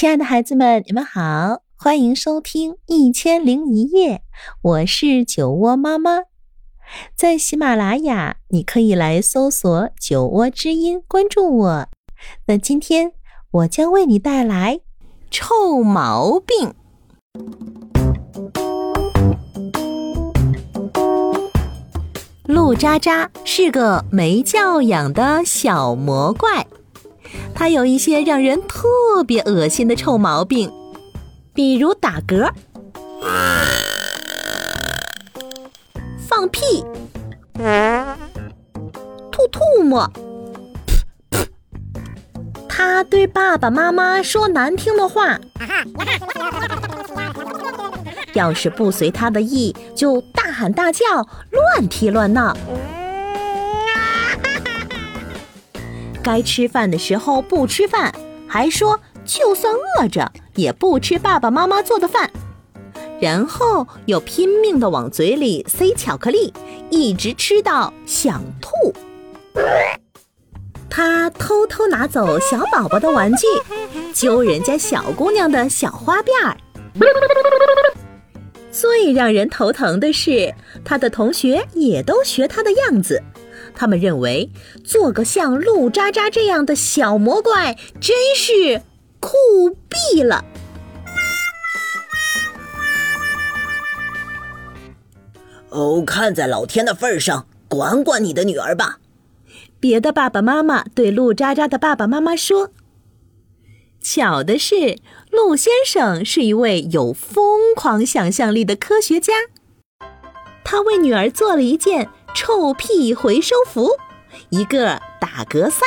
亲爱的孩子们，你们好，欢迎收听《一千零一夜》，我是酒窝妈妈。在喜马拉雅，你可以来搜索“酒窝之音”，关注我。那今天我将为你带来臭毛病。陆渣渣是个没教养的小魔怪。他有一些让人特别恶心的臭毛病，比如打嗝、放屁、吐吐沫。他对爸爸妈妈说难听的话，要是不随他的意，就大喊大叫、乱踢乱闹。该吃饭的时候不吃饭，还说就算饿着也不吃爸爸妈妈做的饭，然后又拼命的往嘴里塞巧克力，一直吃到想吐。他偷偷拿走小宝宝的玩具，揪人家小姑娘的小花辫儿。最让人头疼的是，他的同学也都学他的样子。他们认为做个像陆渣渣这样的小魔怪真是酷毙了。哦，看在老天的份上，管管你的女儿吧。别的爸爸妈妈对陆渣渣的爸爸妈妈说：“巧的是，陆先生是一位有疯狂想象力的科学家，他为女儿做了一件。”臭屁回收服，一个打嗝塞，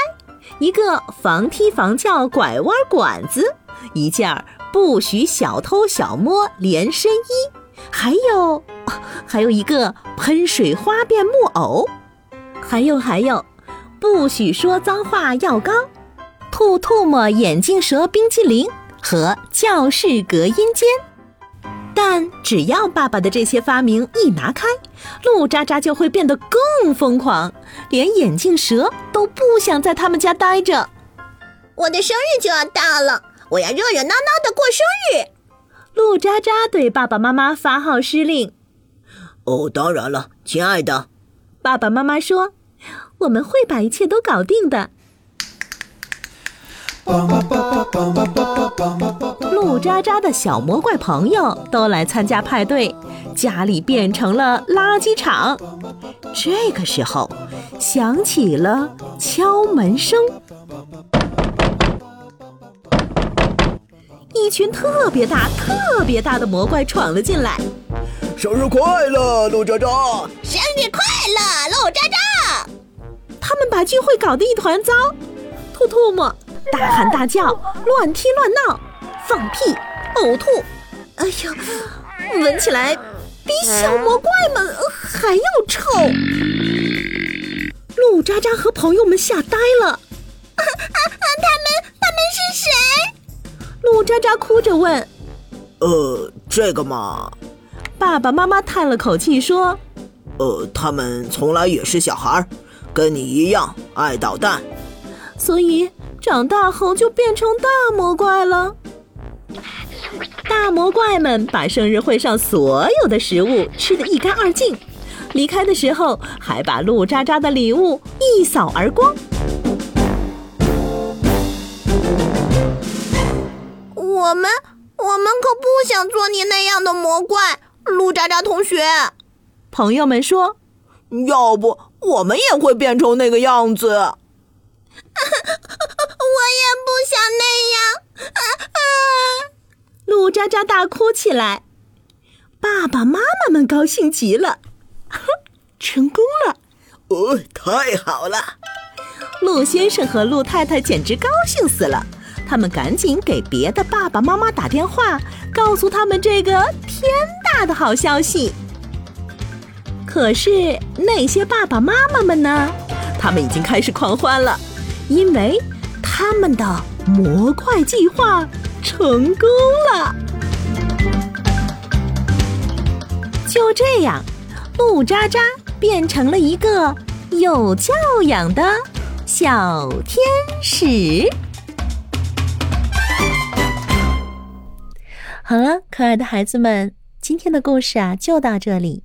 一个防踢防叫拐弯管子，一件不许小偷小摸连身衣，还有，还有一个喷水花变木偶，还有还有，不许说脏话药膏，吐吐沫眼镜蛇冰淇淋和教室隔音间。但只要爸爸的这些发明一拿开，陆渣渣就会变得更疯狂，连眼镜蛇都不想在他们家待着。我的生日就要到了，我要热热闹闹的过生日。陆渣渣对爸爸妈妈发号施令。哦，当然了，亲爱的。爸爸妈妈说：“我们会把一切都搞定的。”陆渣渣的小魔怪朋友都来参加派对，家里变成了垃圾场。这个时候，响起了敲门声，一群特别大、特别大的魔怪闯了进来。生日快乐，陆渣渣！生日快乐，陆渣渣！他们把聚会搞得一团糟，吐吐沫。大喊大叫，乱踢乱闹，放屁，呕吐，哎呀，闻起来比小魔怪们还要臭。陆渣渣和朋友们吓呆了，啊啊啊他们他们是谁？陆渣渣哭着问。呃，这个嘛，爸爸妈妈叹了口气说，呃，他们从来也是小孩，跟你一样爱捣蛋，所以。长大后就变成大魔怪了。大魔怪们把生日会上所有的食物吃得一干二净，离开的时候还把陆渣渣的礼物一扫而光。我们我们可不想做你那样的魔怪，陆渣渣同学。朋友们说：“要不我们也会变成那个样子。”我也不想那样，陆渣渣大哭起来。爸爸妈妈们高兴极了，成功了！哦，太好了！鹿先生和鹿太太简直高兴死了，他们赶紧给别的爸爸妈妈打电话，告诉他们这个天大的好消息。可是那些爸爸妈妈们呢？他们已经开始狂欢了，因为。他们的模块计划成功了，就这样，鹿渣渣变成了一个有教养的小天使。好了，可爱的孩子们，今天的故事啊就到这里。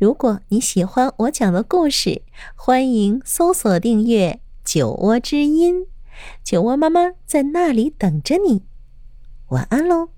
如果你喜欢我讲的故事，欢迎搜索订阅《酒窝之音》。酒窝妈妈在那里等着你。晚安喽。